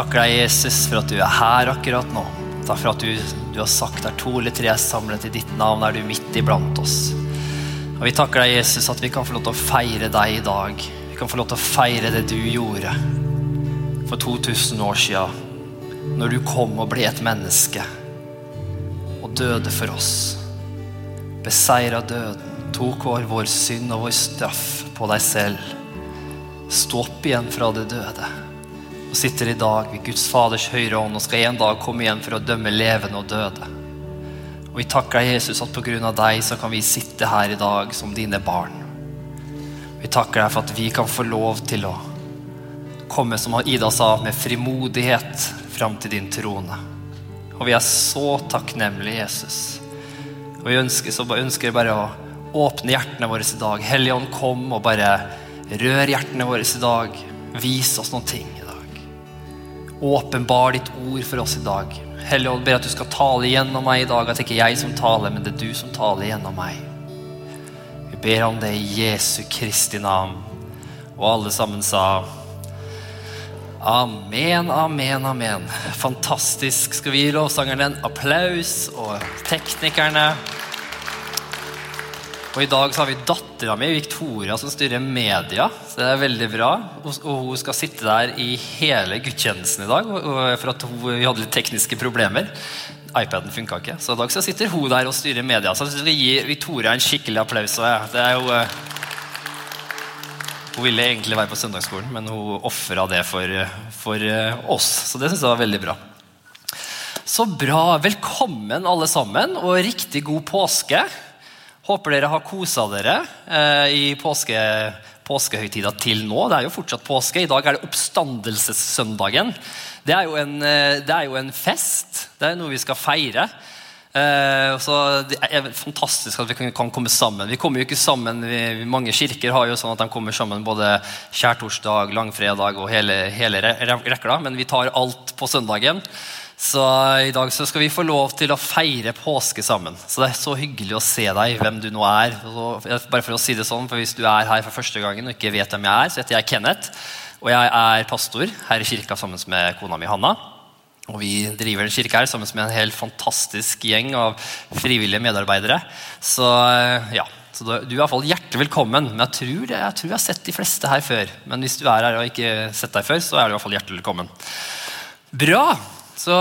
takker deg, Jesus, for at du er her akkurat nå. Takk for at du, du har sagt der to eller tre er samlet i ditt navn, er du midt iblant oss. Og Vi takker deg, Jesus, at vi kan få lov til å feire deg i dag. Vi kan få lov til å feire det du gjorde for 2000 år siden. Når du kom og ble et menneske og døde for oss. Beseira døden, tok vår, vår synd og vår straff på deg selv. Stå opp igjen fra det døde og sitter i dag ved Guds Faders høyre hånd og skal en dag komme igjen for å dømme levende og døde. Og Vi takker deg, Jesus, at pga. deg så kan vi sitte her i dag som dine barn. Vi takker deg for at vi kan få lov til å komme, som Ida sa, med frimodighet fram til din trone. Og vi er så takknemlige, Jesus. Og vi ønsker, så ønsker bare å åpne hjertene våre i dag. Hellige Ånd, kom og bare rør hjertene våre i dag. Vis oss noen ting. Åpenbar ditt ord for oss i dag. Hellige Ånd, ber at du skal tale gjennom meg i dag. At det ikke er jeg som taler, men det er du som taler gjennom meg. Vi ber om det i Jesu Kristi navn. Og alle sammen sa Amen, amen, amen. Fantastisk. Skal vi gi lovsangerne en applaus, og teknikerne og I dag så har vi dattera mi, Victoria, som styrer media. Så det er veldig bra. Og hun skal sitte der i hele gudstjenesten i dag for at hun, vi hadde litt tekniske problemer. iPaden funka ikke. Så i dag så sitter hun der og styrer media. Så jeg skal gi Victoria en skikkelig applaus. Det er jo... Eh, hun ville egentlig være på søndagsskolen, men hun ofra det for, for eh, oss. Så det syns jeg var veldig bra. Så bra. Velkommen, alle sammen, og riktig god påske. Håper dere har kosa dere eh, i påske, påskehøytida til nå. Det er jo fortsatt påske. I dag er det oppstandelsessøndagen. Det er jo en, eh, det er jo en fest. Det er noe vi skal feire. Eh, så Det er fantastisk at vi kan, kan, komme sammen. Vi kommer jo ikke sammen, vi, Mange kirker har jo sånn at de kommer sammen både kjærtorsdag, langfredag og hele, hele rekla. Men vi tar alt på søndagen. Så i dag så skal vi få lov til å feire påske sammen. Så det er så hyggelig å se deg, hvem du nå er. bare for å si det sånn, for Hvis du er her for første gangen og ikke vet hvem jeg er, så heter jeg Kenneth. Og jeg er pastor her i kirka sammen med kona mi Hanna. Og vi driver en kirke her sammen med en helt fantastisk gjeng av frivillige medarbeidere. Så ja, så du er i fall hjertelig velkommen. Men jeg tror, det, jeg tror jeg har sett de fleste her før. Men hvis du er her og ikke sett deg før, så er du i hvert fall hjertelig velkommen. Bra! Så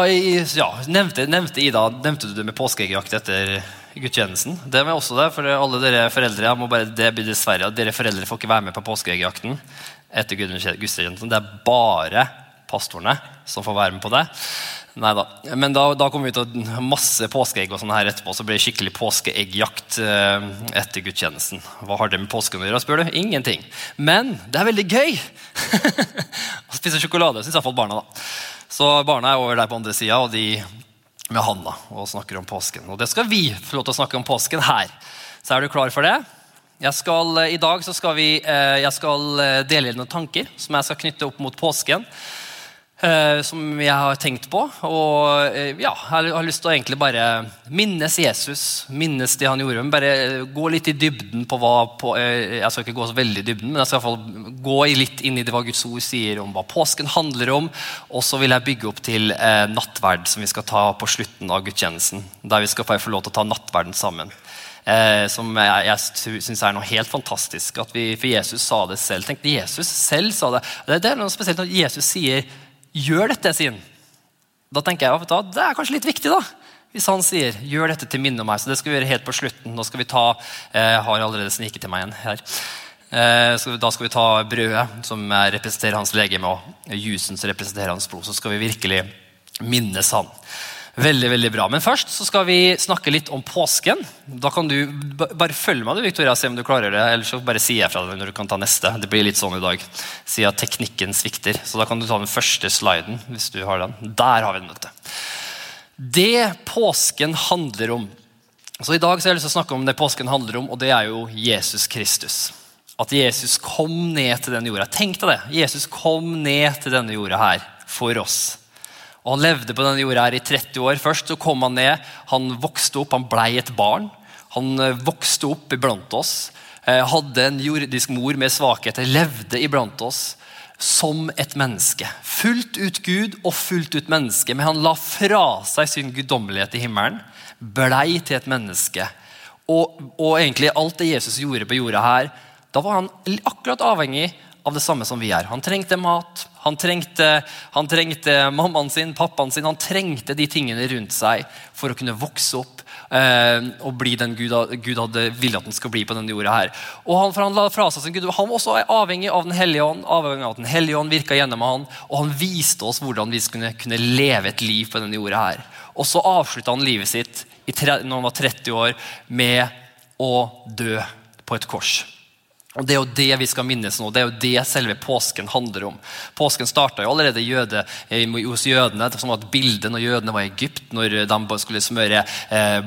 ja, nevnte, nevnte, Ida, nevnte du det med påskeeggjakt etter gudstjenesten? Det var også det, for alle dere foreldre jeg må bare, det blir dessverre, dere foreldre får ikke være med på påskeeggjakten etter gudstjenesten. Det er bare pastorene som får være med på det. Neida. Men da, da kommer vi til å masse påskeegg og sånn her etterpå. Så blir det skikkelig påskeeggjakt eh, etter gudstjenesten. Hva har det med påsken å gjøre? spør du? Ingenting. Men det er veldig gøy! å spise sjokolade syns iallfall barna. da. Så barna er over der på andre sida, og de med Hanna og snakker om påsken. Og det skal vi få lov til å snakke om påsken her. Så er du klar for det? Skal, I dag skal vi, eh, jeg skal eh, dele noen tanker som jeg skal knytte opp mot påsken. Eh, som jeg har tenkt på. Og eh, ja, jeg har lyst til å egentlig bare minnes Jesus, minnes det han gjorde. Men bare gå litt i dybden på hva på, eh, Jeg skal ikke gå så veldig i dybden, men jeg skal i hvert fall gå litt inn i det hva Guds ord sier om hva påsken handler om. Og så vil jeg bygge opp til eh, nattverd, som vi skal ta på slutten av gudstjenesten. Der vi skal få lov til å ta nattverden sammen. Eh, som jeg, jeg syns er noe helt fantastisk. at vi, For Jesus sa det selv. Tenk, Jesus selv sa det. Det, det er noe spesielt når Jesus sier gjør dette, sier han. Da tenker jeg at det er kanskje litt viktig, da. Hvis han sier 'gjør dette til minne om meg'. Så det skal vi gjøre helt på slutten. Nå skal vi ta, Jeg eh, har allerede sniket til meg igjen her. Eh, da skal vi ta brødet, som representerer hans legeme, og jusen som representerer hans blod. Så skal vi virkelig minnes han. Veldig, veldig bra. Men først så skal vi snakke litt om påsken. Da kan du Bare følg meg, du, Victoria, se om du klarer det. Eller så bare sier jeg fra deg når du kan ta neste. Det blir litt sånn i dag. Si at teknikken svikter. Så da kan du ta den første sliden. hvis du har den. Der har vi den. Vet Det påsken handler om. Så I dag så har jeg lyst til å snakke om det påsken handler om, og det er jo Jesus Kristus. At Jesus kom ned til denne jorda. Tenk deg det. Jesus kom ned til denne jorda her for oss. Og Han levde på denne jorda her i 30 år. Først så kom han ned, han vokste opp, han blei et barn. Han eh, vokste opp iblant oss. Eh, hadde en jordisk mor med svakheter, levde iblant oss. som et menneske. Fullt ut Gud og fullt ut menneske. Men han la fra seg sin guddommelighet i himmelen, blei til et menneske. Og, og, egentlig alt det Jesus gjorde på jorda her, da var han akkurat avhengig av det samme som vi er. Han trengte mat, han trengte, han trengte mammaen sin, pappaen sin. Han trengte de tingene rundt seg for å kunne vokse opp eh, og bli den Gud, Gud hadde ville at han skulle bli på denne jorda. her. Og Han, for han la fra seg sin Gud, han var også avhengig av Den hellige ånd, avhengig av at Den hellige ånd virka gjennom han, og han viste oss hvordan vi skulle kunne leve et liv på denne jorda. her. Og så avslutta han livet sitt når han var 30 år, med å dø på et kors. Og Det er jo det vi skal minnes nå. Det er jo det selve påsken handler om. Påsken starta allerede jøde, eh, hos jødene Det var et bilde når jødene var i Egypt. Når de skulle smøre eh,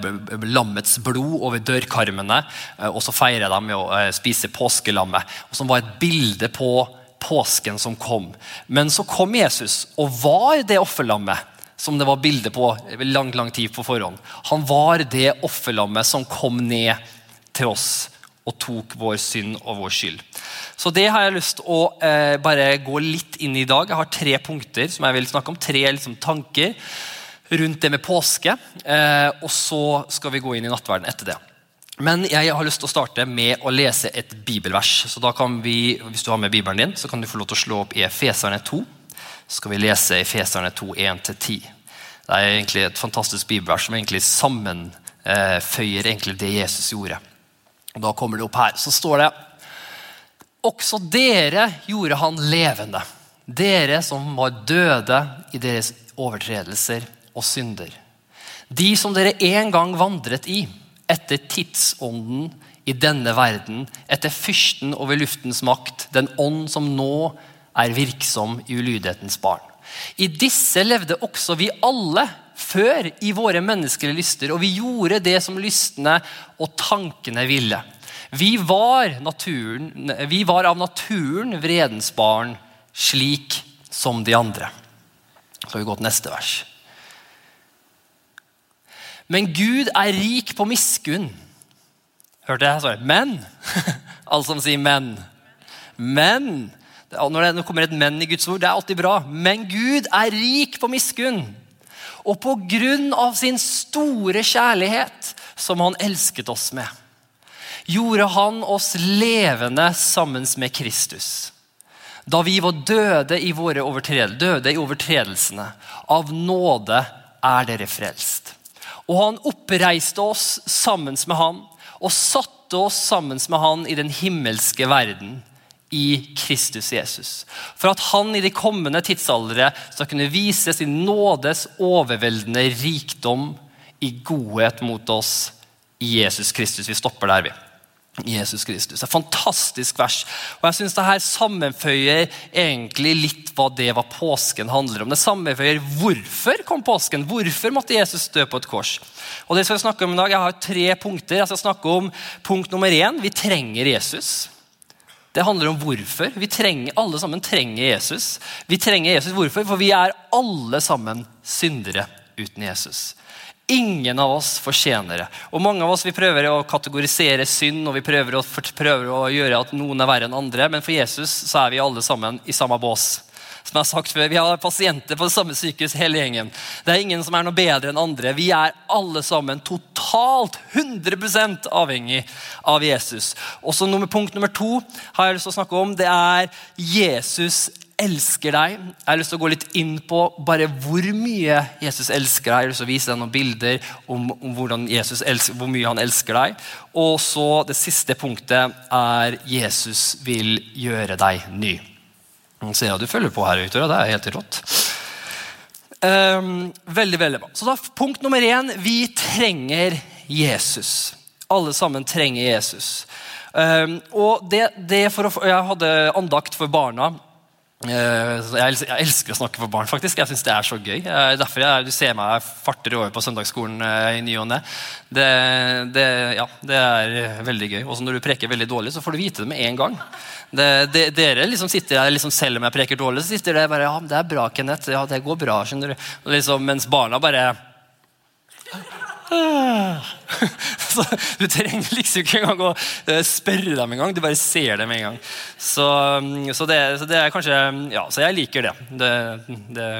lammets blod over dørkarmene. Eh, og så feirer de med å eh, spise påskelammet. Og Som var et bilde på påsken som kom. Men så kom Jesus og var det offerlammet som det var bilde på lang, lang tid på forhånd. Han var det offerlammet som kom ned til oss og tok vår synd og vår skyld. Så det har jeg lyst til å eh, bare gå litt inn i i dag. Jeg har tre punkter som jeg vil snakke om. Tre liksom, tanker rundt det med påske. Eh, og så skal vi gå inn i nattverden etter det. Men jeg har lyst til å starte med å lese et bibelvers. Så da kan vi, Hvis du har med Bibelen din, så kan du få lov til å slå opp i Efeserne 2. Så skal vi lese Efeserne 2, 1-10. Det er egentlig et fantastisk bibelvers som egentlig sammenføyer egentlig det Jesus gjorde. Da kommer det opp her. Så står det Også dere gjorde han levende. Dere som var døde i deres overtredelser og synder. De som dere en gang vandret i, etter tidsånden i denne verden, etter fyrsten over luftens makt, den ånd som nå er virksom i ulydighetens barn. I disse levde også vi alle før i våre menneskelige lyster, og vi gjorde det som lystene og tankene ville. Vi var, naturen, vi var av naturen vredens barn, slik som de andre. Så har vi gått neste vers. Men Gud er rik på miskunn. Hørte jeg? Sorry. Men. Alle som sier 'men'. Men. Når det kommer et 'men' i Guds ord, det er alltid bra. Men Gud er rik på miskunn. Og på grunn av sin store kjærlighet, som han elsket oss med, gjorde han oss levende sammen med Kristus. Da vi var døde i, våre døde i overtredelsene. Av nåde er dere frelst. Og han oppreiste oss sammen med han og satte oss sammen med han i den himmelske verden i Kristus Jesus. For at han i de kommende tidsaldere skal kunne vise sin nådes overveldende rikdom i godhet mot oss i Jesus Kristus. Vi stopper der, vi. Jesus Kristus. Et fantastisk vers. Og jeg synes det sammenføyer egentlig litt hva det var påsken handler om. Det sammenføyer hvorfor kom påsken. Hvorfor måtte Jesus dø på et kors? Og det skal Jeg snakke om i dag. Jeg har tre punkter. Jeg skal snakke om punkt nummer én. Vi trenger Jesus. Det handler om hvorfor. Vi trenger, Alle sammen trenger Jesus. Vi trenger Jesus hvorfor? For vi er alle sammen syndere uten Jesus. Ingen av oss fortjener det. Og Mange av oss vi prøver å kategorisere synd og vi prøver å, prøver å gjøre at noen er verre enn andre, men for Jesus så er vi alle sammen i samme bås. Som jeg har sagt før, Vi har pasienter på det samme sykehus, hele gjengen. Det er ingen som er noe bedre enn andre. Vi er alle sammen totalt 100% avhengig av Jesus. Og så Punkt nummer to har jeg lyst til å snakke om, det er Jesus elsker deg. Jeg har lyst til å gå litt inn på bare hvor mye Jesus elsker deg. Jeg har lyst til å vise deg noen bilder om, om elsker, hvor mye han elsker deg. Og så Det siste punktet er Jesus vil gjøre deg ny. Sier du følger på her, Victoria. Det er helt rått. Um, veldig, veldig bra. Så da, Punkt nummer én vi trenger Jesus. Alle sammen trenger Jesus. Um, og det, det å, Jeg hadde andakt for barna jeg elsker å snakke for barn. faktisk. Jeg synes Det er så gøy. Derfor jeg, du ser meg farter over på søndagsskolen eh, i ny og ne. Det, det, ja, det er veldig gøy. Og når du preker veldig dårlig, så får du vite det med en gang. Det, dere liksom sitter der, liksom, Selv om jeg preker dårlig, så sitter dere bare ja, det er bra, Kenneth. Ja, det går bra, skjønner du. Liksom, mens barna bare Så du trenger liksom ikke engang å eh, spørre dem engang. Du bare ser dem en gang. Så, mm, så, det, så det, er kanskje Ja, så jeg liker det. Det, det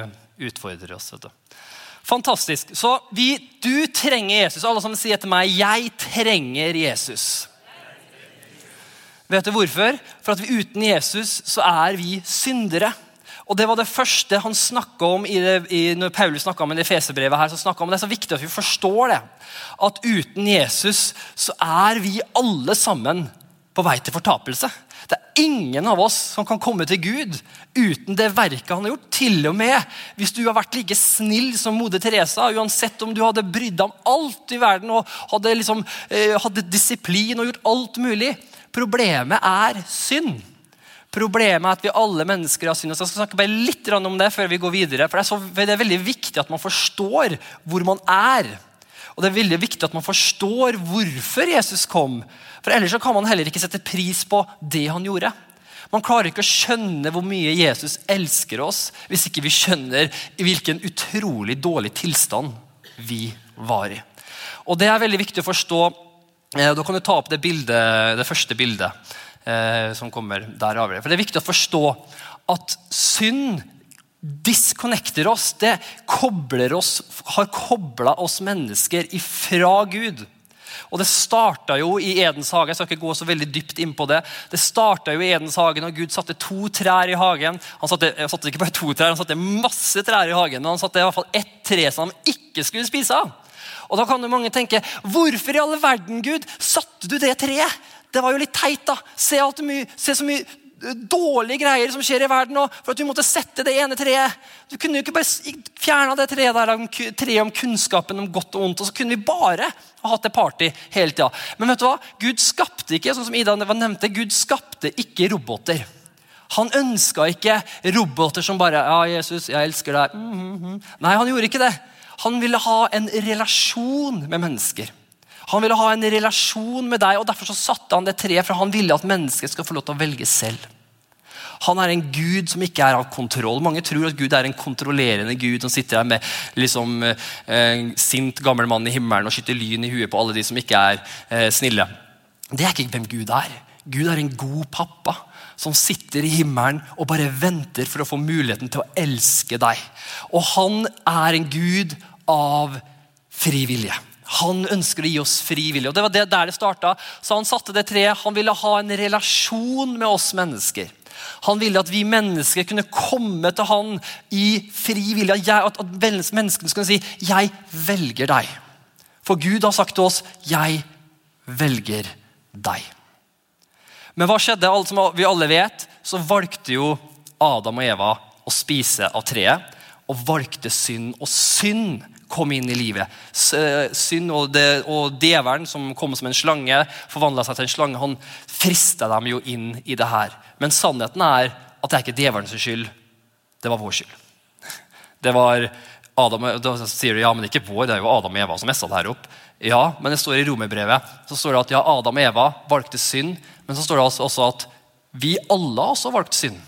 utfordrer oss. vet du. Fantastisk. Så vi, du trenger Jesus. Alle som sier til meg 'Jeg trenger Jesus'. Vet du hvorfor? For at vi uten Jesus så er vi syndere. Og Det var det første han snakka om i det, i, når Paulus snakka om det fesebrevet. her, så om Det er så viktig at vi forstår det. At uten Jesus så er vi alle sammen på vei til fortapelse. Det er ingen av oss som kan komme til Gud uten det verket han har gjort. Til og med hvis du har vært like snill som moder Teresa, uansett om du hadde brydd deg om alt i verden og hadde, liksom, eh, hadde disiplin og gjort alt mulig. Problemet er synd. Problemet er at vi alle mennesker har synd. Jeg skal snakke bare litt om det før vi går videre. for det er, veldig viktig at man forstår hvor man er. Og det er veldig viktig at man forstår hvorfor Jesus kom. For Ellers kan man heller ikke sette pris på det han gjorde. Man klarer ikke å skjønne hvor mye Jesus elsker oss hvis ikke vi skjønner i hvilken utrolig dårlig tilstand vi var i. Og Det er veldig viktig å forstå. Eh, da kan du ta opp det, bildet, det første bildet eh, som kommer derav. For Det er viktig å forstå at synd disconnecter oss. Det kobler oss, har kobla oss mennesker ifra Gud. Og Det starta jo i Edens hage. Jeg skal ikke gå så veldig dypt inn på Det Det starta jo i Edens hage når Gud satte to trær i hagen. Han satte, han satte ikke bare to trær, han satte masse trær i hagen. Men han satte i hvert fall ett tre som han ikke skulle spise av. Og Da kan jo mange tenke hvorfor i all verden Gud, satte du det treet? Det var jo litt teit, da. Se, mye, se så mye eh, dårlige greier som skjer i verden nå, for at vi måtte sette det ene treet. Du kunne jo ikke bare fjerna det treet der, treet om kunnskapen om godt og ondt, og så kunne vi bare ha hatt det party hele tida. Men vet du hva? Gud skapte ikke sånn som Ida nevnte, Gud skapte ikke roboter. Han ønska ikke roboter som bare ja, 'Jesus, jeg elsker deg'. Mm -hmm. Nei, han gjorde ikke det. Han ville ha en relasjon med mennesker. Han ville ha en relasjon med deg, og derfor så satte han det treet, for han ville at mennesket skal få lov til å velge selv. Han er en gud som ikke er av kontroll. Mange tror at Gud er en kontrollerende gud som sitter der med liksom, eh, sint gammel mann i himmelen og skyter lyn i huet på alle de som ikke er eh, snille. Det er ikke hvem Gud er. Gud er en god pappa som sitter i himmelen og bare venter for å få muligheten til å elske deg. Og han er en gud av frivillige. Han ønsker å gi oss frivillig. Og Det var det der det starta. Så han satte det treet. Han ville ha en relasjon med oss mennesker. Han ville at vi mennesker kunne komme til han i frivillig. At, at menneskene skulle si 'Jeg velger deg'. For Gud har sagt til oss 'Jeg velger deg'. Men hva skjedde? Alt som vi alle vet, så valgte jo Adam og Eva å spise av treet. Og valgte synd. Og synd kom inn i livet. Eh, synd og, det, og djevelen, som kom som en slange, forvandla seg til en slange. Han frista dem jo inn i det her. Men sannheten er at det er ikke djevelens skyld. Det var vår skyld. Det var Adam, Da sier du ja, men ikke vår, det er jo Adam og Eva som messa det her opp. Ja, men det står i romerbrevet så står det at ja, Adam og Eva valgte synd. Men så står det altså også at vi alle også valgt synd.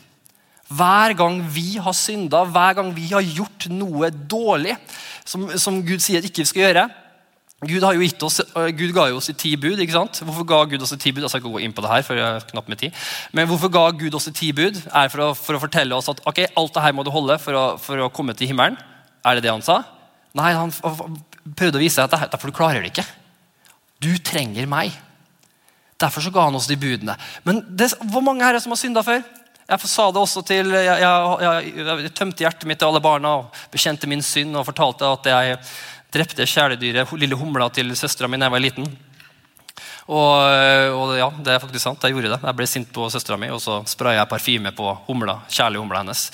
Hver gang vi har synda, hver gang vi har gjort noe dårlig, som, som Gud sier ikke vi skal gjøre Gud, har jo gitt oss, øh, Gud ga jo oss ti bud. ikke sant? Hvorfor ga Gud oss ti bud? Jeg skal gå inn på det her, for jeg har knapt med tid. Men hvorfor ga Gud oss ti bud? Er for å, for å, fortelle oss at ok, alt det her må du holde for å, for å, komme til himmelen? Er det det han sa? Nei, han prøvde å vise at derfor du klarer det ikke. Du trenger meg. Derfor så ga han oss de budene. Men det, hvor mange her er som har synda før? Jeg sa det også til, jeg, jeg, jeg, tømte hjertet mitt til alle barna og bekjente min synd og fortalte at jeg drepte kjæledyret lille humla til søstera mi da jeg var liten. Og, og, ja, det er faktisk sant. Jeg gjorde det. Jeg ble sint på søstera mi, og så spraya jeg parfyme på humla, kjærlighumla hennes.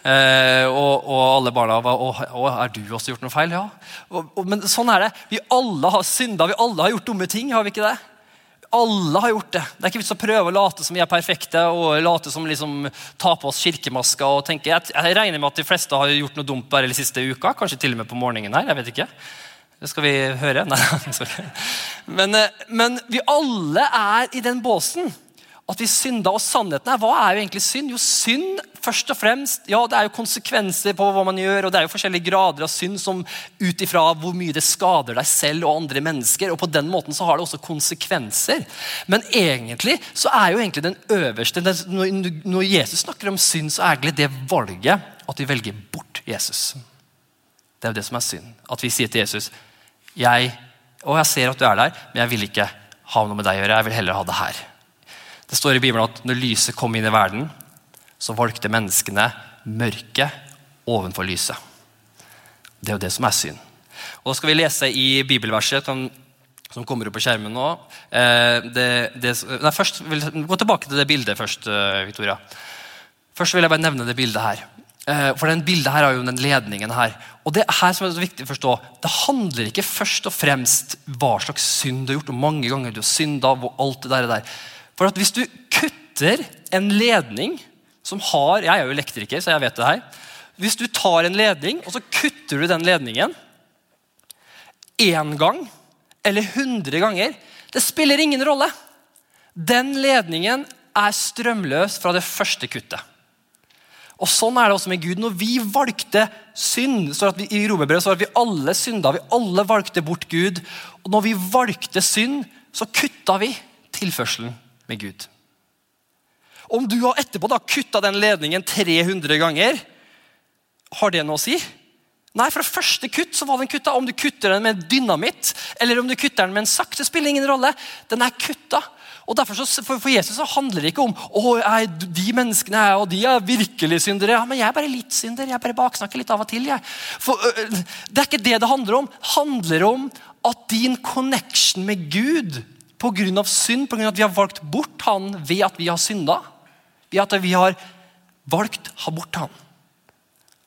Eh, og, og, alle barna var å, er du også gjort noe feil? Ja. Og, men sånn er det. Vi alle har synda, vi alle har gjort dumme ting. har vi ikke det? Alle har gjort det. Det er ikke vits å prøve å late som vi er perfekte og late som liksom tar på oss kirkemasker. og tenke, jeg, regner med at de fleste har gjort noe dumt bare de siste uka. Kanskje til og med på morgenen her. jeg vet ikke. Det skal vi høre. Nei, men, eh, men vi alle er i den båsen. At vi synda. Og sannheten er, hva er jo egentlig synd? Jo, synd først og fremst, ja, det er jo konsekvenser på hva man gjør, og det er jo forskjellige grader av synd som ut ifra hvor mye det skader deg selv og andre mennesker. og På den måten så har det også konsekvenser. Men egentlig så er jo egentlig den øverste Når Jesus snakker om synd, så er egentlig det valget at vi velger bort Jesus. Det er jo det som er synd. At vi sier til Jesus jeg, og jeg ser at du er der, men jeg vil ikke ha noe med deg å gjøre. Jeg vil heller ha det her. Det står i Bibelen at når lyset kom inn i verden, så valgte menneskene mørket ovenfor lyset. Det er jo det som er synd. Og skal vi lese i bibelverset som, som kommer opp på skjermen nå. Eh, det, det, nei, først, vil, gå tilbake til det bildet først, eh, Victoria. Først vil jeg bare nevne det bildet her. Eh, for den bildet her har jo den ledningen her. Og Det her som er så viktig å forstå, det handler ikke først og fremst hva slags synd du har gjort, og mange ganger du har synda, og alt det der. For at hvis du kutter en ledning som har Jeg er jo elektriker, så jeg vet det her. Hvis du tar en ledning, og så kutter du den ledningen én gang eller 100 ganger, det spiller ingen rolle. Den ledningen er strømløs fra det første kuttet. Og Sånn er det også med Gud. Når vi valgte synd, så at vi, i Romerbrevet så at vi alle synda, vi alle valgte bort Gud. Og når vi valgte synd, så kutta vi tilførselen med Gud. Om du har etterpå da kutta den ledningen 300 ganger, har det noe å si? Nei, fra første kutt så var den kutta. Om du kutter den med dynamitt eller om du kutter den med en sakte, spiller ingen rolle. Den er kutta. Og derfor så, for, Jesus så handler det ikke om å, jeg, de menneskene er, og de er virkelig syndere. Ja, men jeg er bare litt synder. Jeg bare baksnakker litt av og til. Jeg. For, det er ikke det det handler om. Det handler om at din connection med Gud pga. synd, pga. at vi har valgt bort han ved at vi har synda. Ved at vi har valgt ha bort han.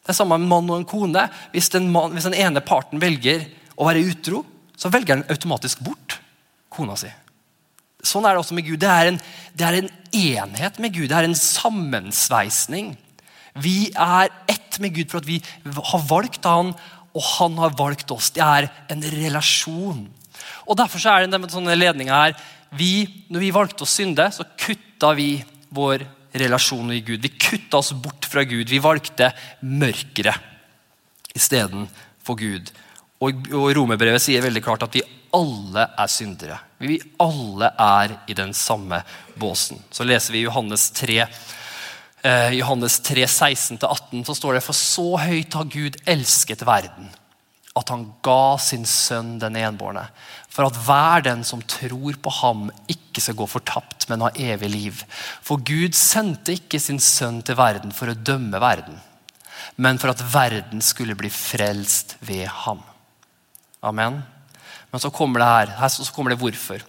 Det er samme med en mann og en kone. Hvis den, man, hvis den ene parten velger å være utro, så velger den automatisk bort kona si. Sånn er det også med Gud. Det er, en, det er en enhet med Gud. Det er en sammensveisning. Vi er ett med Gud for at vi har valgt han, og han har valgt oss. Det er en relasjon. Og Derfor er det en sånne ledninger her. Vi, når vi valgte å synde, så kutta vi vår relasjon i Gud. Vi kutta oss bort fra Gud. Vi valgte mørkere istedenfor Gud. Og, og Romerbrevet sier veldig klart at vi alle er syndere. Vi alle er i den samme båsen. Så leser vi Johannes 3. Eh, Johannes 3, 16-18, så står det For så høyt har Gud elsket verden at han ga sin sønn den enbårne, for at hver den som tror på ham, ikke skal gå fortapt, men ha evig liv. For Gud sendte ikke sin sønn til verden for å dømme verden, men for at verden skulle bli frelst ved ham. Amen. Men så kommer det her, her så kommer det hvorfor.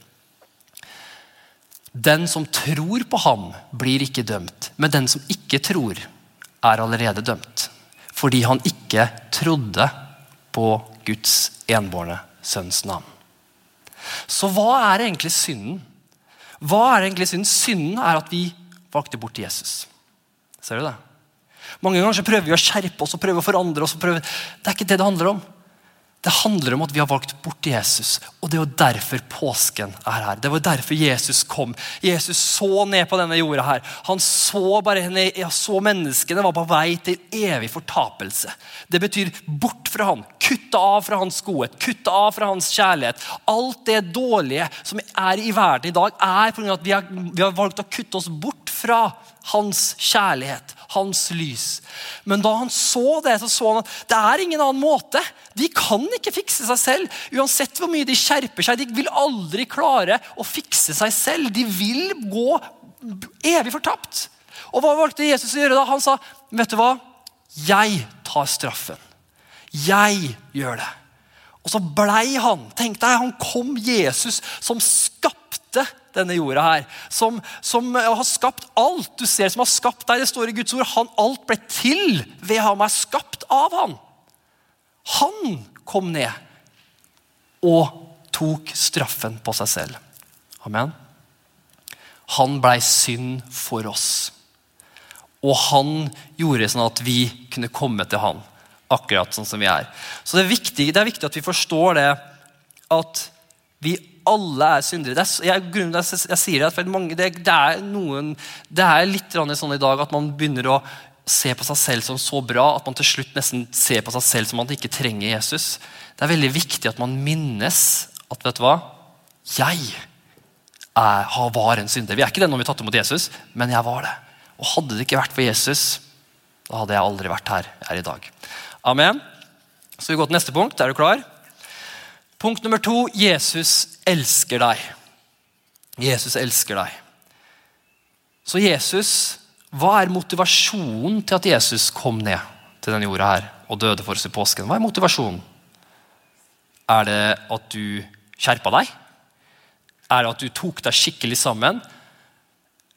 Den som tror på ham, blir ikke dømt, men den som ikke tror, er allerede dømt. Fordi han ikke trodde på Guds enbårne sønns navn. Så hva er egentlig synden? Hva er egentlig synden? Synden er at vi valgte bort Jesus. Ser du det? Mange ganger prøver vi å skjerpe oss og prøve å forandre oss. Prøve. Det er ikke det det handler om. Det handler om at vi har valgt bort Jesus. Og det er jo derfor påsken er her. Det var derfor Jesus kom. Jesus så ned på denne jorda her. Han så bare ja, så menneskene var på vei til evig fortapelse. Det betyr bort fra han. Kutte av fra hans godhet. Kutte av fra hans kjærlighet. Alt det dårlige som er i verden i dag, er pga. at vi har, vi har valgt å kutte oss bort fra hans kjærlighet, hans lys. Men da han så det, så så han at det er ingen annen måte. De kan ikke fikse seg selv. Uansett hvor mye de skjerper seg. De vil aldri klare å fikse seg selv. De vil gå evig fortapt. Og hva valgte Jesus å gjøre da? Han sa, vet du hva? Jeg tar straffen. Jeg gjør det. Og så blei han. Tenk deg, han kom Jesus som skapte denne jorda her. Som, som, har skapt alt du ser som har skapt deg. Det står i Guds ord. Han, alt ble til ved ham, er skapt av han. Han kom ned og tok straffen på seg selv. Amen. Han blei synd for oss. Og han gjorde sånn at vi kunne komme til han akkurat sånn som vi er. Så det er viktig, det er viktig at vi forstår det at vi alle er syndere. Det er, jeg, grunnen at jeg, sier det, for mange, det, det, er noen, det er litt sånn i dag at man begynner å se på seg selv som så bra at man til slutt nesten ser på seg selv som man ikke trenger Jesus. Det er veldig viktig at man minnes at vet du hva? Jeg er, var en synder. Vi er ikke det når vi tatt imot Jesus, men jeg var det. Og hadde det ikke vært for Jesus, da hadde jeg aldri vært her, her i dag. Amen. Så vi går til neste punkt. Er du klar? Punkt nummer to Jesus elsker deg. Jesus elsker deg. Så Jesus, hva er motivasjonen til at Jesus kom ned til denne jorda her og døde for oss i påsken? Hva er motivasjonen? Er det at du skjerpa deg? Er det at du tok deg skikkelig sammen?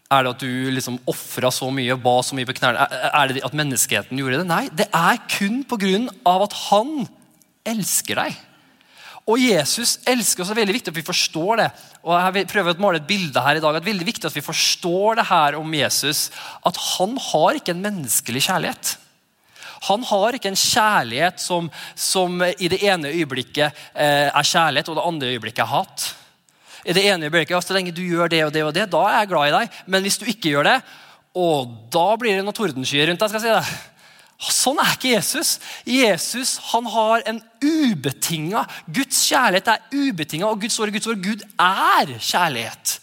Er det at du liksom ofra så mye, ba så mye på knærne? Er det at menneskeheten gjorde det? Nei, det er kun pga. at han elsker deg. Og Jesus elsker oss. Det er veldig viktig at vi forstår det. Og jeg prøver prøve å måle et bilde her i dag. Det er veldig viktig at vi forstår det her om Jesus. At han har ikke en menneskelig kjærlighet. Han har ikke en kjærlighet som, som i det ene øyeblikket eh, er kjærlighet, og det andre øyeblikket er hat. I det ene øyeblikket, Så lenge du gjør det og det, og det, da er jeg glad i deg. Men hvis du ikke gjør det, og da blir det noen tordenskyer rundt deg. skal jeg si det. Sånn er ikke Jesus. Jesus han har en ubetinga Guds kjærlighet er ubetinga, og Guds ord Guds ord. Gud er kjærlighet.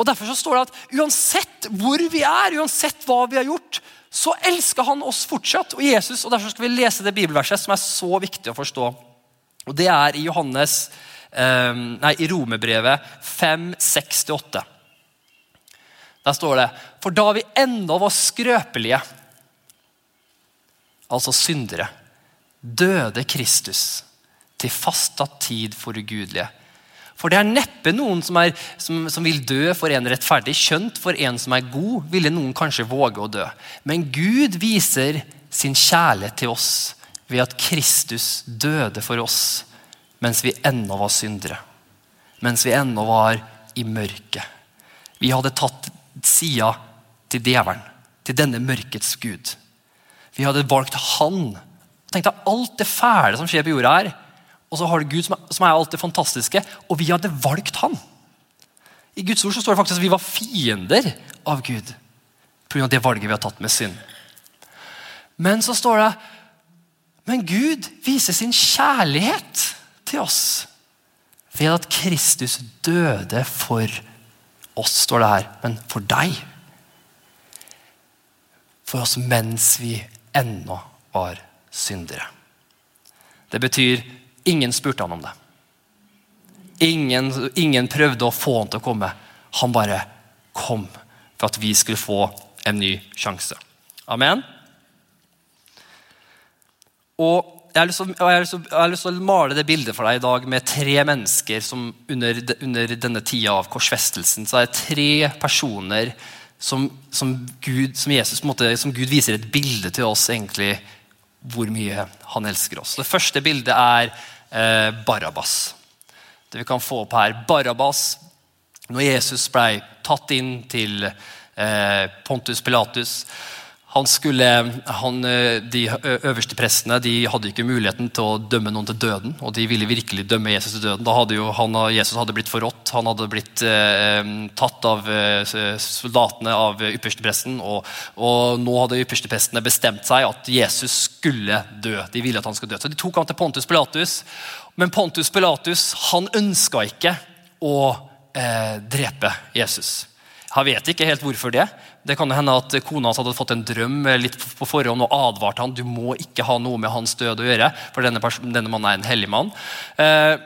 Og Derfor så står det at uansett hvor vi er, uansett hva vi har gjort, så elsker han oss fortsatt. Og Jesus, og Derfor skal vi lese det bibelverset som er så viktig å forstå. Og Det er i Johannes, eh, nei, i Romerbrevet 5, 6-8. Der står det For da vi ennå var skrøpelige altså syndere, døde Kristus til fastsatt tid for ugudelige. For det er neppe noen som, er, som, som, vil dø for en rettferdig. Skjønt for en som er god, ville noen kanskje våge å dø. Men Gud viser sin kjærlighet til oss ved at Kristus døde for oss mens vi ennå var syndere. Mens vi ennå var i mørket. Vi hadde tatt sida til djevelen, til denne mørkets gud. Vi hadde valgt han. Tenk deg alt det fæle som skjer på jorda her. Og så har du Gud som er, alt det fantastiske. Og vi hadde valgt han. I Guds ord så står det faktisk at vi var fiender av Gud pga. det valget vi har tatt med synd. Men så står det Men Gud viser sin kjærlighet til oss ved at Kristus døde for oss, står det her. Men for deg. For oss mens vi ennå var syndere. Det betyr ingen spurte han om det. Ingen, ingen prøvde å få han til å komme. Han bare kom for at vi skulle få en ny sjanse. Amen. Og jeg har, til, jeg, har lyst til, å male det bildet for deg i dag med tre mennesker som under, under denne tida av korsfestelsen så er det tre personer som, som, Gud, som, Jesus, måte, som Gud viser et bilde til oss egentlig hvor mye han elsker oss. Det første bildet er eh, Barabas. Det vi kan få opp her. Barabas, når Jesus ble tatt inn til eh, Pontus Pilatus skulle, han, eh, de øverste prestene de hadde ikke muligheten til å dømme noen til døden. Og de ville virkelig dømme Jesus til døden. Da hadde jo han, Jesus hadde blitt forrådt. Han hadde blitt eh, tatt av eh, soldatene av ypperstepresten. Og, og nå hadde yppersteprestene bestemt seg at Jesus skulle dø. De ville at han skulle dø. Så de tok han til Pontus Pilatus. Men Pontus Pilatus han ønska ikke å eh, drepe Jesus. Jeg vet ikke helt hvorfor det. Det kan hende at kona hans hadde fått en drøm litt på forhånd og advarte han du må ikke ha noe med hans død å gjøre, for denne, denne mannen er en hellig mann. Eh,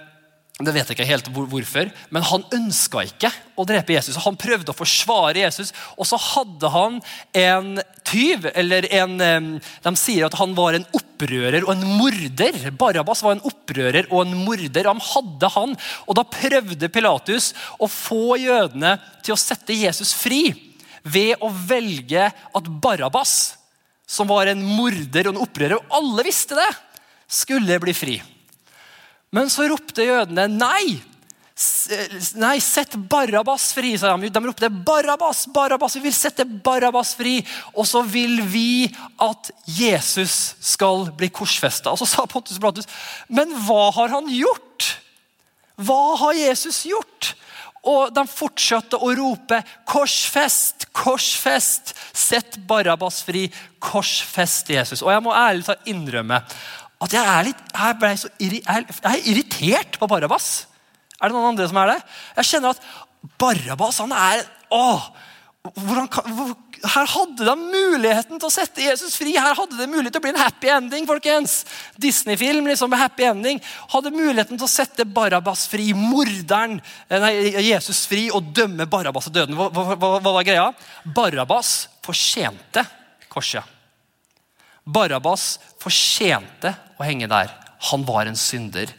det vet jeg ikke helt hvorfor, men han ønska ikke å drepe Jesus. Han prøvde å forsvare Jesus, og så hadde han en tyv. eller en, De sier at han var en opprører og en morder. Barabas var en opprører og en morder. Han hadde han, og Da prøvde Pilatus å få jødene til å sette Jesus fri ved å velge at Barabas, som var en morder og en opprører, og alle visste det, skulle bli fri. Men så ropte jødene nei. Nei, sett Barabas fri, sa de. De ropte Barabas, Barabas, vi vil sette Barabas fri. Og så vil vi at Jesus skal bli korsfesta. Og så sa Pontus Pilatus, men hva har han gjort? Hva har Jesus gjort? Og de fortsatte å rope 'Korsfest! Korsfest! Sett Barabas fri! Korsfest Jesus!' Og Jeg må ærlig innrømme at jeg er, litt, jeg, så, jeg er irritert på Barabas. Er det noen andre som er det? Jeg kjenner at Barabas han er åh, kan, hvor, her hadde de muligheten til å sette Jesus fri. Her hadde det mulighet til å bli en happy ending. folkens. Disney-film liksom med happy ending. Hadde muligheten til å sette Barabas fri, morderen, eh, nei, Jesus fri og dømme Barabas til døden. Hva, hva, hva var greia? Barabas fortjente korset. Barabas fortjente å henge der. Han var en synder.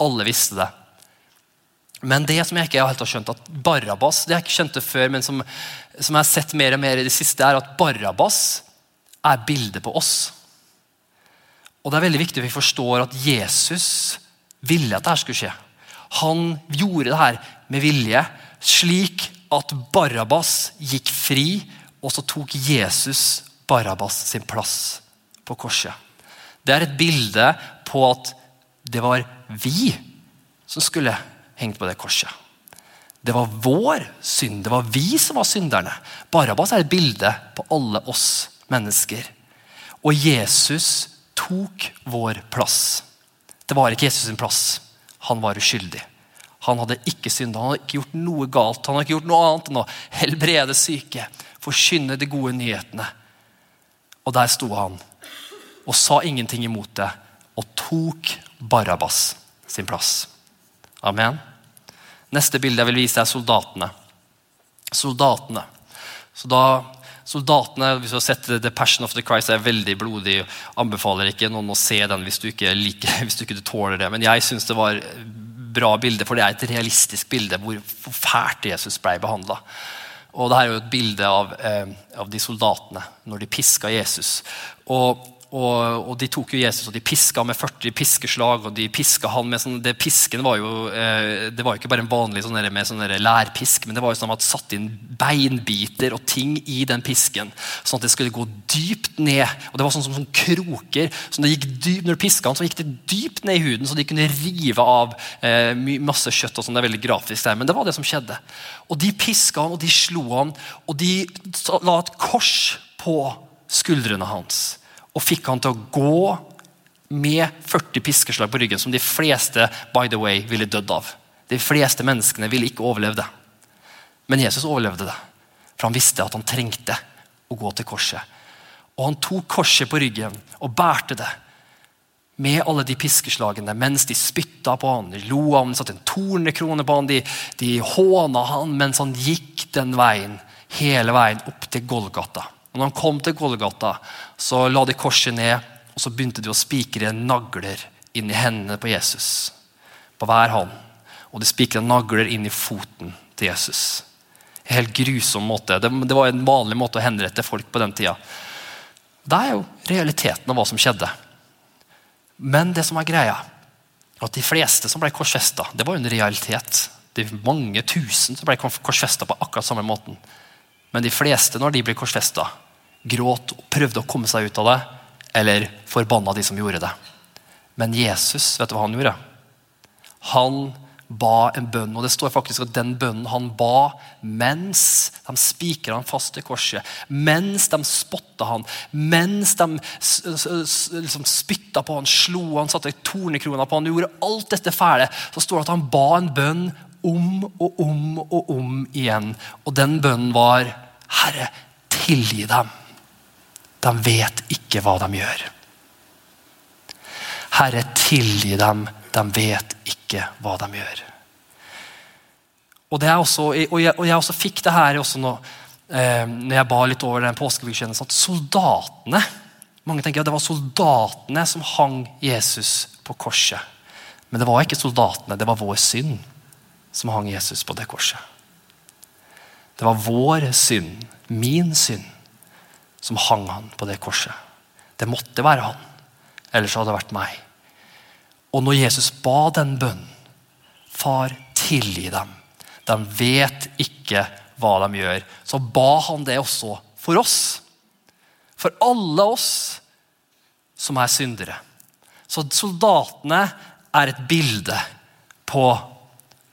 Alle visste det. Men det som jeg ikke helt har skjønt, at Barabas det jeg ikke skjønte før, men som, som jeg har sett mer og mer i det siste, er at Barabas er bildet på oss. Og Det er veldig viktig at vi forstår at Jesus ville at dette skulle skje. Han gjorde det her med vilje, slik at Barabas gikk fri, og så tok Jesus Barabas sin plass på korset. Det er et bilde på at det var vi som skulle hengt på det korset. Det var vår synd. Det var vi som var synderne. Barabas er et bilde på alle oss mennesker. Og Jesus tok vår plass. Det var ikke Jesus sin plass. Han var uskyldig. Han hadde ikke synda. Han hadde ikke gjort noe galt. Han hadde ikke gjort noe annet enn å helbrede syke, forkynne de gode nyhetene. Og der sto han og sa ingenting imot det og tok Barabas sin plass. Amen. Neste bilde jeg vil vise, er soldatene. Soldatene. Så da, soldatene, Hvis du har sett The Passion of the Christ, er veldig blodig. Anbefaler ikke noen å se den hvis du ikke liker, hvis du ikke tåler det. Men jeg syns det var bra bilde, for det er et realistisk bilde hvor fælt Jesus ble behandla. Og det her er jo et bilde av, eh, av de soldatene når de piska Jesus. Og og, og, De tok jo Jesus og de piska med 40 piskeslag. og de piska han med sånn, det Pisken var jo eh, det var jo ikke bare en vanlig sånn med sånn lærpisk, men det var jo sånn at satt inn beinbiter og ting i den pisken. Sånn at det skulle gå dypt ned. og Det var sånn som sånn kroker. så det gikk dypt, Når du piska han, så gikk det dypt ned i huden, så de kunne rive av eh, masse kjøtt. og sånn, Det er veldig grafisk der, men det var det som skjedde. Og De piska han, og de slo han, og de la et kors på skuldrene hans og fikk han til å gå med 40 piskeslag på ryggen, som de fleste by the way, ville dødd av. De fleste menneskene ville ikke overlevd det. Men Jesus overlevde det, for han visste at han trengte å gå til korset. Og han tok korset på ryggen og bærte det med alle de piskeslagene mens de spytta på han, de lo han, satte en tornekrone på han, de, de håna han mens han gikk den veien, hele veien opp til Golgata. Og når han kom til Golgata, så la de korset ned, og så begynte de å spikre nagler inn i hendene på Jesus. På hver hånd. Og de spikra nagler inn i foten til Jesus. En helt grusom måte. Det, var en vanlig måte å henrette folk på den tida. Det er jo realiteten av hva som skjedde. Men det som er greia, at de fleste som ble korsfesta, det var jo en realitet. Det er mange tusen som ble korsfesta på akkurat samme måten. Men de fleste, når de ble korsfesta, gråt og prøvde å komme seg ut av det, eller forbanna de som gjorde det. Men Jesus, vet du hva han gjorde? Han ba en bønn, og det står faktisk at den bønnen han ba mens de spikra han fast til korset, mens de spotta han, mens de liksom spytta på han, slo han, satte tornekrona på han, gjorde alt dette fæle, så står det at han ba en bønn om og om og om igjen. Og den bønnen var Herre, tilgi dem. De vet ikke hva de gjør. Herre, tilgi dem. De vet ikke hva de gjør. Og, også, og, jeg, og jeg, også fikk det her også nå, eh, når jeg ba litt over den påskegudstjenesten, at soldatene Mange tenker at det var soldatene som hang Jesus på korset. Men det var ikke soldatene, det var vår synd som hang Jesus på det korset. Det var vår synd, min synd, som hang han på det korset. Det måtte være han. Ellers hadde det vært meg. Og når Jesus ba den bønnen Far, tilgi dem. De vet ikke hva de gjør. Så ba han det også for oss. For alle oss som er syndere. Så soldatene er et bilde på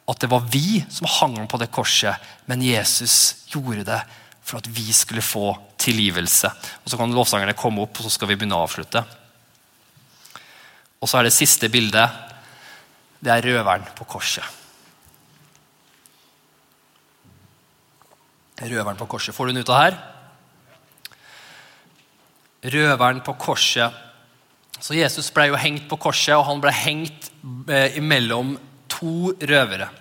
at det var vi som hang på det korset, men Jesus gjorde det for at vi skulle få tilgivelse. Og Så kan lovsangerne komme opp, og så skal vi begynne å avslutte. Og så er det siste bildet. Det er røveren på korset. Røveren på korset. Får du den ut av her? Røveren på korset. Så Jesus ble jo hengt på korset, og han ble hengt eh, imellom to røvere.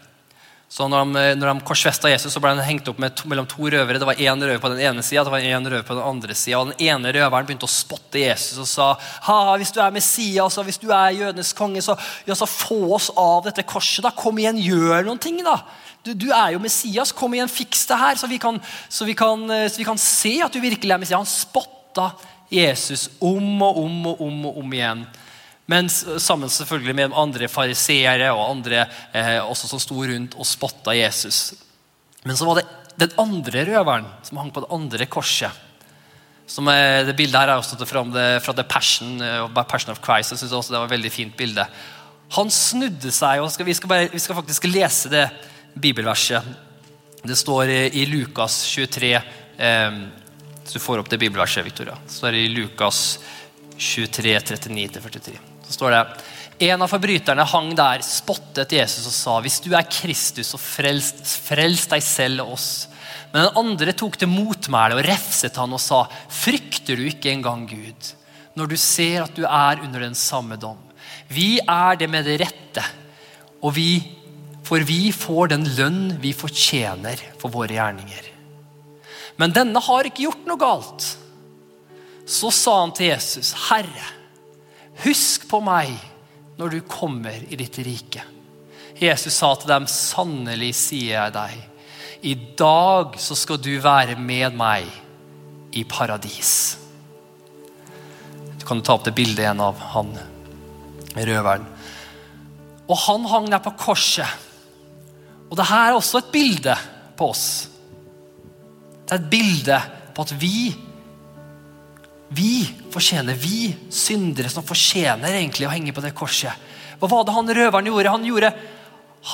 Så når de, når de korsfesta Jesus, så ble han hengt opp to, mellom to røvere. Det var én røver på den ene sida, det var en røver på den andre sida. Og den ene røveren begynte å spotte Jesus og sa ha, hvis du er Messias og hvis du er jødenes konge, så, ja, så få oss av dette korset. da, Kom igjen, gjør noen ting, da. Du, du, er jo Messias. Kom igjen, fiks det her, så vi, kan, så, vi kan, så vi kan se at du virkelig er Messias. Han spotta Jesus om og om og om og om igjen. Men sammen selvfølgelig med andre fariseere og andre eh, også som sto rundt og spotta Jesus. Men så var det den andre røveren som hang på det andre korset. Som er, det bildet her er også fra, det, fra The Passion, uh, Passion of Christ. Jeg synes også det var et veldig fint bilde. Han snudde seg, og skal, vi, skal bare, vi, skal faktisk lese det bibelverset. Det står i, i Lukas 23. Eh, så du får opp det bibelverset, Victoria. Det står i Lukas 23, 39-43 står det en av forbryterne hang der, spottet Jesus og sa hvis du er Kristus, så frels, frels deg selv og oss. Men den andre tok til motmæle og refset han og sa frykter du ikke engang Gud, når du ser at du er under den samme dom? Vi er det med det rette, og vi, for vi får den lønn vi fortjener for våre gjerninger. Men denne har ikke gjort noe galt. Så sa han til Jesus, Herre, Husk på meg når du kommer i ditt rike. Jesus sa til dem, sannelig sier jeg deg, i dag så skal du være med meg i paradis. Du kan ta opp det bildet igjen av han røveren. Og han hang der på korset. Og det her er også et bilde på oss. Det er et bilde på at vi vi fortjener, vi syndere som fortjener egentlig å henge på det korset. Hva var det han røveren gjorde? Han, gjorde,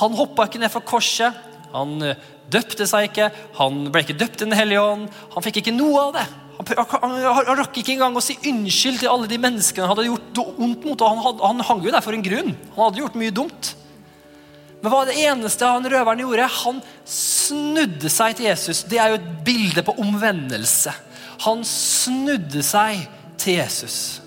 han hoppa ikke ned fra korset. Han eh, døpte seg ikke. Han ble ikke døpt i Den hellige ånd. Han fikk ikke noe av det. Han, han, han, rakk ikke engang å si unnskyld til alle de menneskene han hadde gjort ondt mot. Han, hadde, han hang jo der for en grunn. Han hadde gjort mye dumt. Men hva det eneste han røveren gjorde? Han snudde seg til Jesus. Det er jo et bilde på omvendelse. Han snudde seg til Jesus.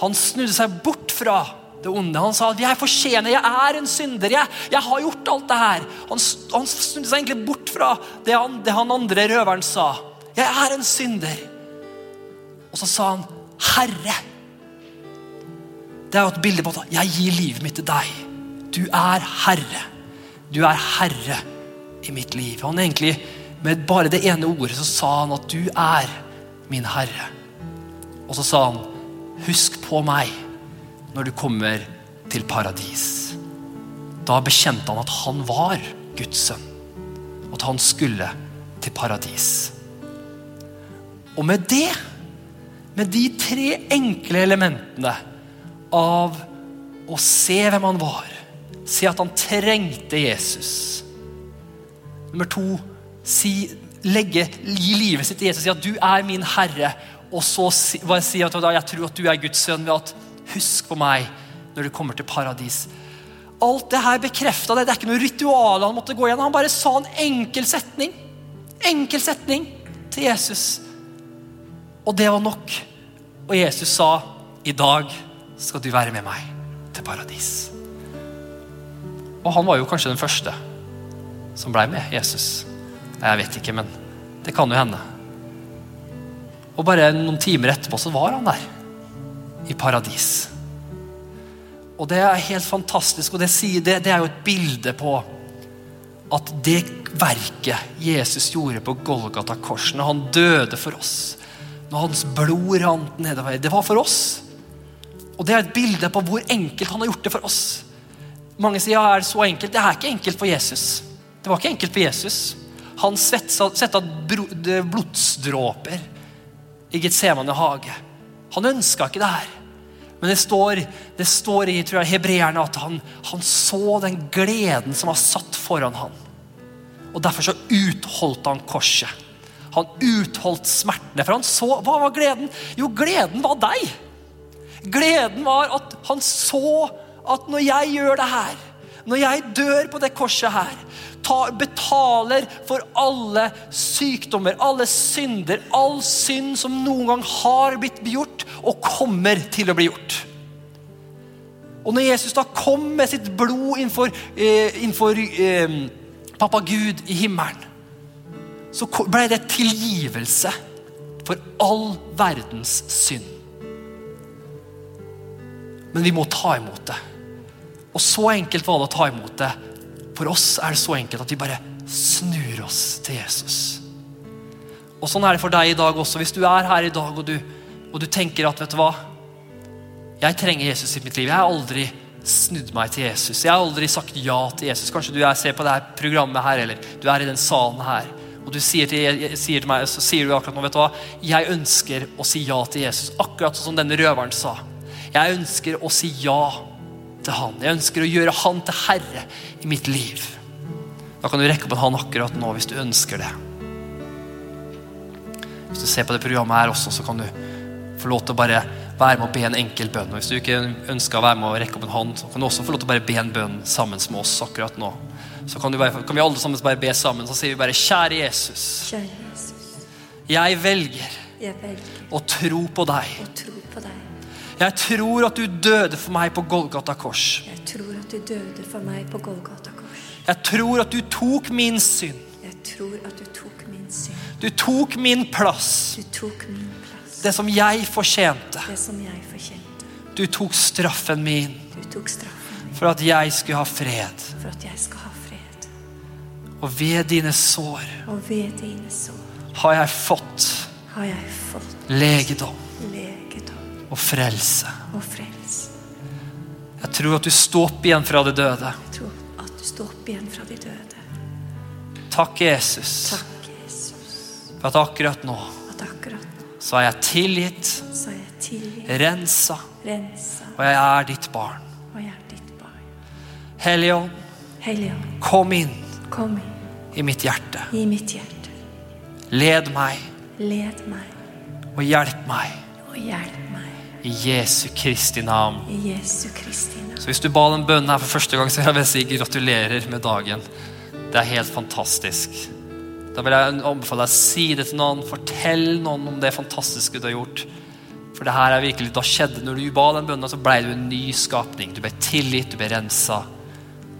Han snudde seg bort fra det onde. Han sa at 'jeg fortjener, jeg er en synder, jeg, jeg har gjort alt det her'. Han, han, snudde seg egentlig bort fra det han, det han andre røveren sa. 'Jeg er en synder'. Og så sa han 'Herre'. Det er jo et bilde på at 'jeg gir livet mitt til deg'. Du er herre. Du er herre i mitt liv. Han egentlig, Med bare det ene ordet så sa han at 'du er min Herre. Og så sa han, husk på meg når du kommer til paradis. Da bekjente han at han var Guds sønn, og at han skulle til paradis. Og med det, med de tre enkle elementene av å se hvem han var, se at han trengte Jesus Nummer to, si legge, livet sitt til Jesus og si at du er min Herre, og så si, si at jeg tror at du er Guds sønn ved at husk på meg når du kommer til paradis. Alt det her bekrefta det. Det er ikke noe ritual han måtte gå gjennom. Han bare sa en enkel setning. Enkel setning til Jesus. Og det var nok. Og Jesus sa, 'I dag skal du være med meg til paradis'. Og han var jo kanskje den første som ble med Jesus. Jeg vet ikke, men det kan jo hende. Og bare noen timer etterpå så var han der. I paradis. Og det er helt fantastisk, og det, det, det er jo et bilde på at det verket Jesus gjorde på Golgata kors, når han døde for oss, når hans blod rant nedover, det var for oss. Og det er et bilde på hvor enkelt han har gjort det for oss. Mange sier ja, er det så enkelt. Det er ikke enkelt for Jesus. Det var ikke enkelt for Jesus. Han svetta blodsdråper i Getsemane hage. Han ønska ikke det her. Men det står, det står i tror jeg, hebreerne at han, han så den gleden som var satt foran han. Og Derfor så utholdt han korset. Han utholdt smertene. For han så, Hva var gleden? Jo, gleden var deg. Gleden var at han så at når jeg gjør det her, når jeg dør på det korset her, betaler for alle sykdommer, alle synder, all synd som noen gang har blitt gjort og kommer til å bli gjort. Og når Jesus da kom med sitt blod innenfor, eh, innenfor eh, pappa Gud i himmelen, så ble det tilgivelse for all verdens synd. Men vi må ta imot det. Og så enkelt var det å ta imot det. For oss er det så enkelt at vi bare snur oss til Jesus. Og Sånn er det for deg i dag også. Hvis du er her i dag og du, og du tenker at vet du hva, jeg trenger Jesus i mitt liv. Jeg har aldri snudd meg til Jesus. Jeg har aldri sagt ja til Jesus. Kanskje du er, ser på det her programmet her, eller du er i den salen her. Og du sier til, sier til meg, så sier du akkurat nå, vet du hva, jeg ønsker å si ja til Jesus. Akkurat som denne røveren sa. Jeg ønsker å si ja til han. Jeg ønsker å gjøre han til herre i mitt liv. Da kan du rekke opp en hånd akkurat nå hvis du ønsker det. Hvis du ser på det programmet her også, så kan du få lov til å bare være med å be en enkel bønn. Og Hvis du ikke ønsker å være med å rekke opp en hånd, så kan du også få lov til å bare be en bønn sammen med oss akkurat nå. Så kan, bare, kan vi alle sammen bare be sammen. Så sier vi bare Kjære Jesus. Kjære Jesus. Jeg velger, jeg velger å tro på deg. å tro på deg. Jeg tror at du døde for meg på Golgata kors. Jeg tror at du døde for meg på Golgata kors. Jeg tror at du tok min synd. Jeg tror at du tok min synd. Du tok min plass. Du tok min plass. Det som jeg fortjente. Det som jeg fortjente. Du tok straffen min Du tok straffen min for at jeg skulle ha fred. for at jeg skal ha fred. Og ved dine sår Og ved dine sår har jeg fått har jeg fått legedom legedom og frelse. og frelse. Jeg tror at du står opp igjen fra det døde. Jeg tror at du står opp igjen fra de døde. Takk, Jesus, Takk, Jesus, for at akkurat nå at akkurat nå så er jeg tilgitt, så er jeg tilgitt, rensa, rensa, og jeg er ditt barn. og jeg er ditt barn. Hellige Ånd, kom inn kom inn i mitt hjerte. i mitt hjerte. Led meg Led meg og hjelp meg og hjelp i Jesu Kristi navn. i Jesu Kristi navn. Så hvis du ba den bønnen her for første gang, så vil jeg si gratulerer med dagen. Det er helt fantastisk. Da vil jeg anbefale deg å si det til noen. Fortell noen om det fantastiske du har gjort. For det her er virkelig, da skjedde Når du ba den bønnen, så ble du en ny skapning. Du ble tilgitt, du ble rensa.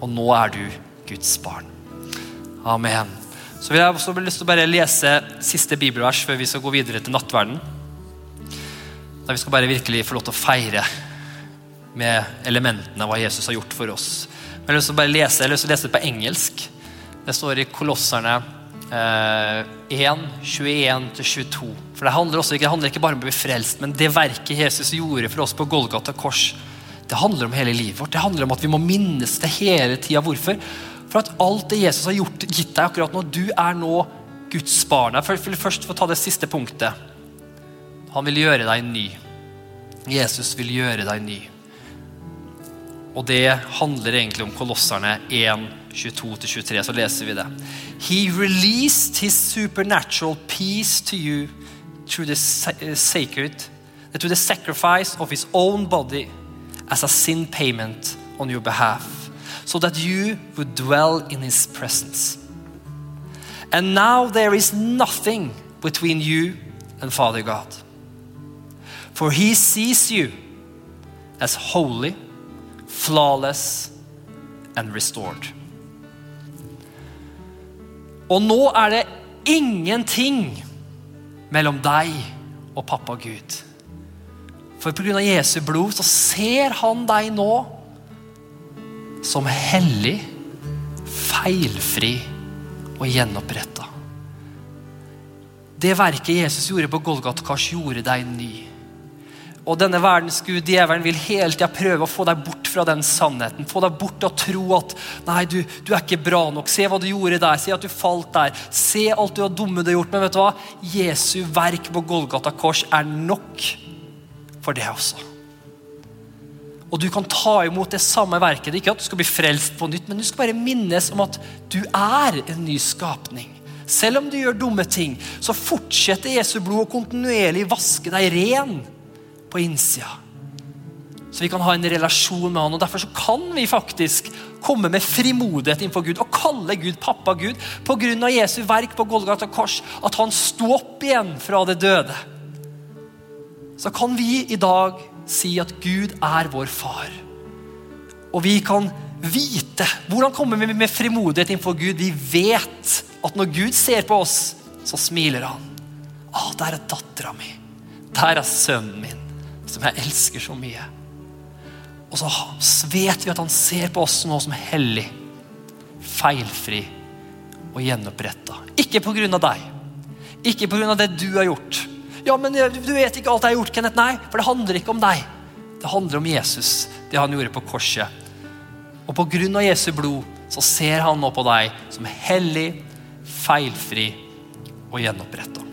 Og nå er du Guds barn. Amen. Så vil jeg også lyst til å bare lese siste bibelvers før vi skal gå videre til nattverden. Da vi skal bare virkelig få lov til å feire med elementene av hva Jesus har gjort for oss. Men jeg har lyst til å bare lese, jeg har lyst til å lese det på engelsk. Det står i Kolosserne eh, 1, 21-22. For det handler, også, det handler ikke bare om å bli frelst, men det verket Jesus gjorde for oss på Golgata kors, det handler om hele livet vårt. Det handler om at vi må minnes det hele tida. Hvorfor? For at alt det Jesus har gjort, gitt deg akkurat nå, du er nå Guds barn. Vil først få ta det siste punktet. Han vil gjøre deg ny. Jesus vil gjøre deg ny. Og det handler egentlig om Kolosserne 1, 22-23. Så leser vi det. He released his supernatural peace to you through the sacred, through the sacrifice of his own body as a sin payment on your behalf, so that you would dwell in his presence. And now there is nothing between you and Father God. For he sees you as holy, flawless and restored. Og nå er det ingenting mellom deg og pappa Gud. For pga. Jesu blod så ser han deg nå som hellig, feilfri og gjenoppretta. Det verket Jesus gjorde på Golgata kors, gjorde deg ny. Og denne verdens gud, djevelen, vil hele tida prøve å få deg bort fra den sannheten. Få deg bort til å tro at nei, du, du, er ikke bra nok. Se hva du gjorde der. Se at du falt der. Se alt du har dumme du har gjort. Men vet du hva? Jesu verk på Golgata kors er nok for det også. Og du kan ta imot det samme verket. Det er ikke at du skal bli frelst på nytt, men du skal bare minnes om at du er en ny skapning. Selv om du gjør dumme ting, så fortsetter Jesu blod å kontinuerlig vaske deg ren på innsida. Så vi kan ha en relasjon med han, og Derfor så kan vi faktisk komme med frimodighet innenfor Gud og kalle Gud pappa Gud pga. Jesu verk på Golgata kors, at han sto opp igjen fra det døde. Så kan vi i dag si at Gud er vår far. Og vi kan vite Hvordan kommer vi med frimodighet innenfor Gud? Vi vet at når Gud ser på oss, så smiler han. Å, der er dattera mi. Der er sønnen min, som jeg elsker så mye. Og så vet vi at han ser på oss nå som hellig, feilfri og gjenoppretta. Ikke pga. deg. Ikke pga. det du har gjort. Ja, men Du vet ikke alt jeg har gjort, Kenneth. Nei, for det handler ikke om deg. Det handler om Jesus, det han gjorde på korset. Og pga. Jesu blod så ser han nå på deg som hellig, feilfri og gjenoppretta.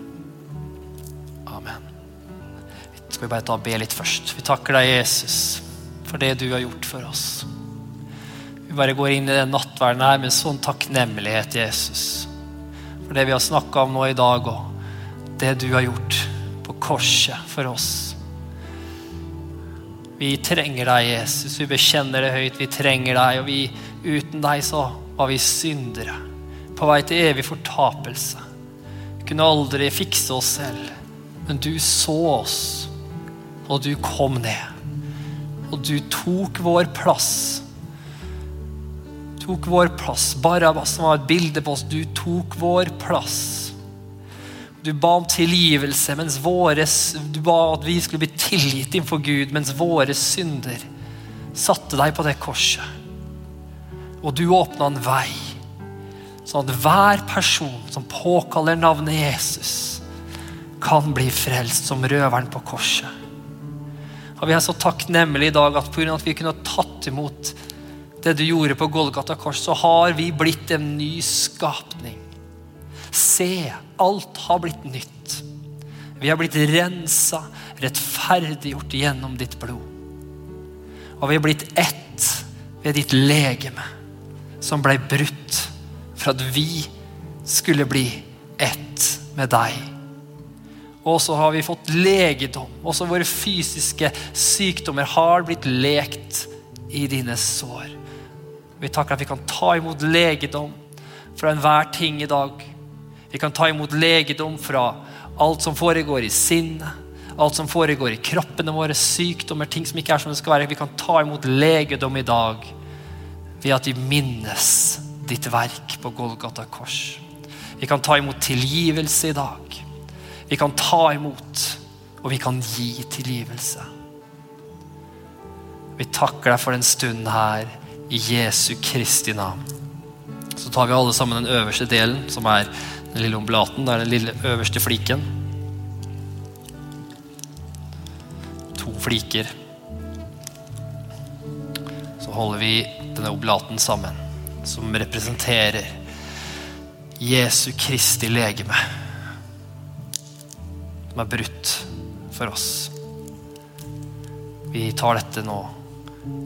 Skal vi bare ta og be litt først. Vi takker deg, Jesus for det du har gjort for oss. Vi bare går inn i den nattverden her med sånn takknemlighet, Jesus. For det vi har snakka om nå i dag, og det du har gjort på korset for oss. Vi trenger deg, Jesus. Vi bekjenner det høyt. Vi trenger deg, og vi, uten deg så var vi syndere. På vei til evig fortapelse. Vi kunne aldri fikse oss selv. Men du så oss, og du kom ned og du tok vår plass. Tok vår plass. Barabbas som var et bilde på oss. Du tok vår plass. Du ba om tilgivelse, mens våre, du ba at vi skulle bli tilgitt innenfor Gud, mens våre synder satte deg på det korset. Og du åpna en vei, sånn at hver person som påkaller navnet Jesus, kan bli frelst som røveren på korset. Og Vi er så takknemlige i dag at pga. at vi kunne tatt imot det du gjorde på Golgata kors, så har vi blitt en ny skapning. Se, alt har blitt nytt. Vi har blitt rensa, rettferdiggjort gjennom ditt blod. Og vi har blitt ett ved ditt legeme, som ble brutt for at vi skulle bli ett med deg. Og så har vi fått legedom. Også våre fysiske sykdommer har blitt lekt i dine sår. Vi takker at vi kan ta imot legedom fra enhver ting i dag. Vi kan ta imot legedom fra alt som foregår i sinnet, alt som foregår i kroppene våre, sykdommer, ting som ikke er som det skal være. Vi kan ta imot legedom i dag ved at vi minnes ditt verk på Golgata kors. Vi kan ta imot tilgivelse i dag. Vi kan ta imot, og vi kan gi tilgivelse. Vi takker deg for den stunden her i Jesu Kristi navn. Så tar vi alle sammen den øverste delen, som er den lille omblaten. Det er den lille øverste fliken. To fliker. Så holder vi denne oblaten sammen, som representerer Jesu Kristi legeme som er brutt for oss. Vi tar dette nå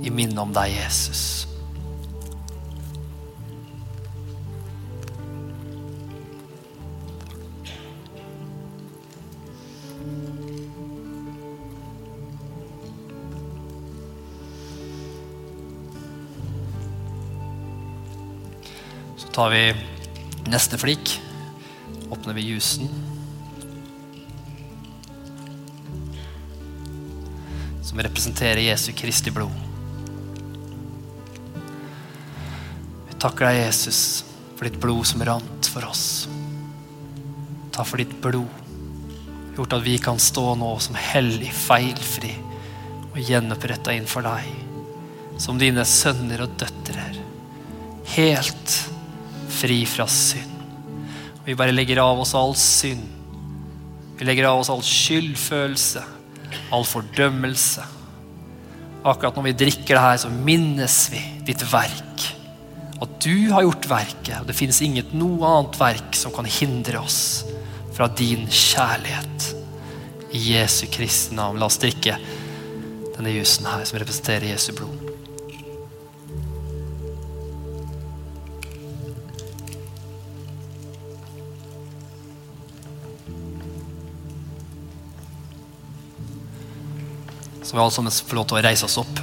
i minne om deg, Jesus. Så tar vi neste flik. Åpner vi jusen. Som representerer Jesu Kristi blod. Vi takker deg, Jesus, for ditt blod som rant for oss. Takk for ditt blod, gjort at vi kan stå nå som hellig, feilfri og gjenoppretta innenfor deg. Som dine sønner og døtre. Helt fri fra synd. Vi bare legger av oss all synd. Vi legger av oss all skyldfølelse all fordømmelse. Akkurat når vi drikker det her, så minnes vi ditt verk. At du har gjort verket, og det finnes inget noe annet verk som kan hindre oss fra din kjærlighet. I Jesu Kristi navn. La oss drikke denne jusen her, som representerer Jesu blod. Så vi alle sammen få lov til å reise oss opp.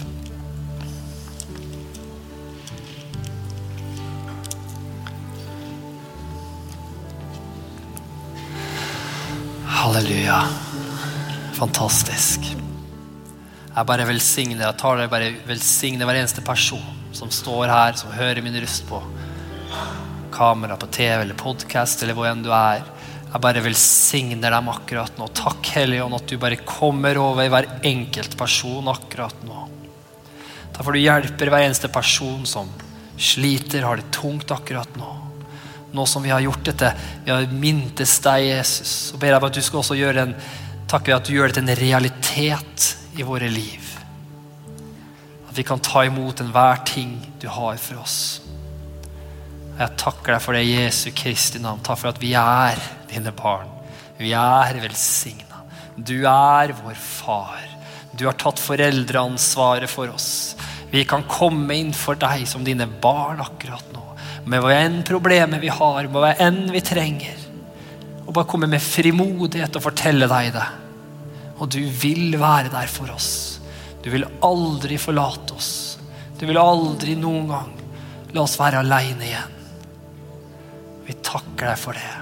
Halleluja. Fantastisk. Jeg bare velsigner jeg tar det bare velsigner hver eneste person som står her, som hører min røst på kamera, på TV eller podkast eller hvor enn du er. Jeg bare velsigner dem akkurat nå. Takk, Hellige Ånd, at du bare kommer over hver enkelt person akkurat nå. Takk for du hjelper hver eneste person som sliter, har det tungt akkurat nå. Nå som vi har gjort dette, vi har mintes deg, Jesus. Og ber om at du skal også gjøre en Takker at du gjør det til en realitet i våre liv. At vi kan ta imot enhver ting du har for oss. Jeg takker deg for det i Jesu Kristi navn. Takk for at vi er dine barn. Vi er velsigna. Du er vår far. Du har tatt foreldreansvaret for oss. Vi kan komme inn for deg som dine barn akkurat nå. Med hva enn problemet vi har, med hva enn vi trenger. Og bare komme med frimodighet og fortelle deg det. Og du vil være der for oss. Du vil aldri forlate oss. Du vil aldri noen gang la oss være aleine igjen. Vi takker deg for det.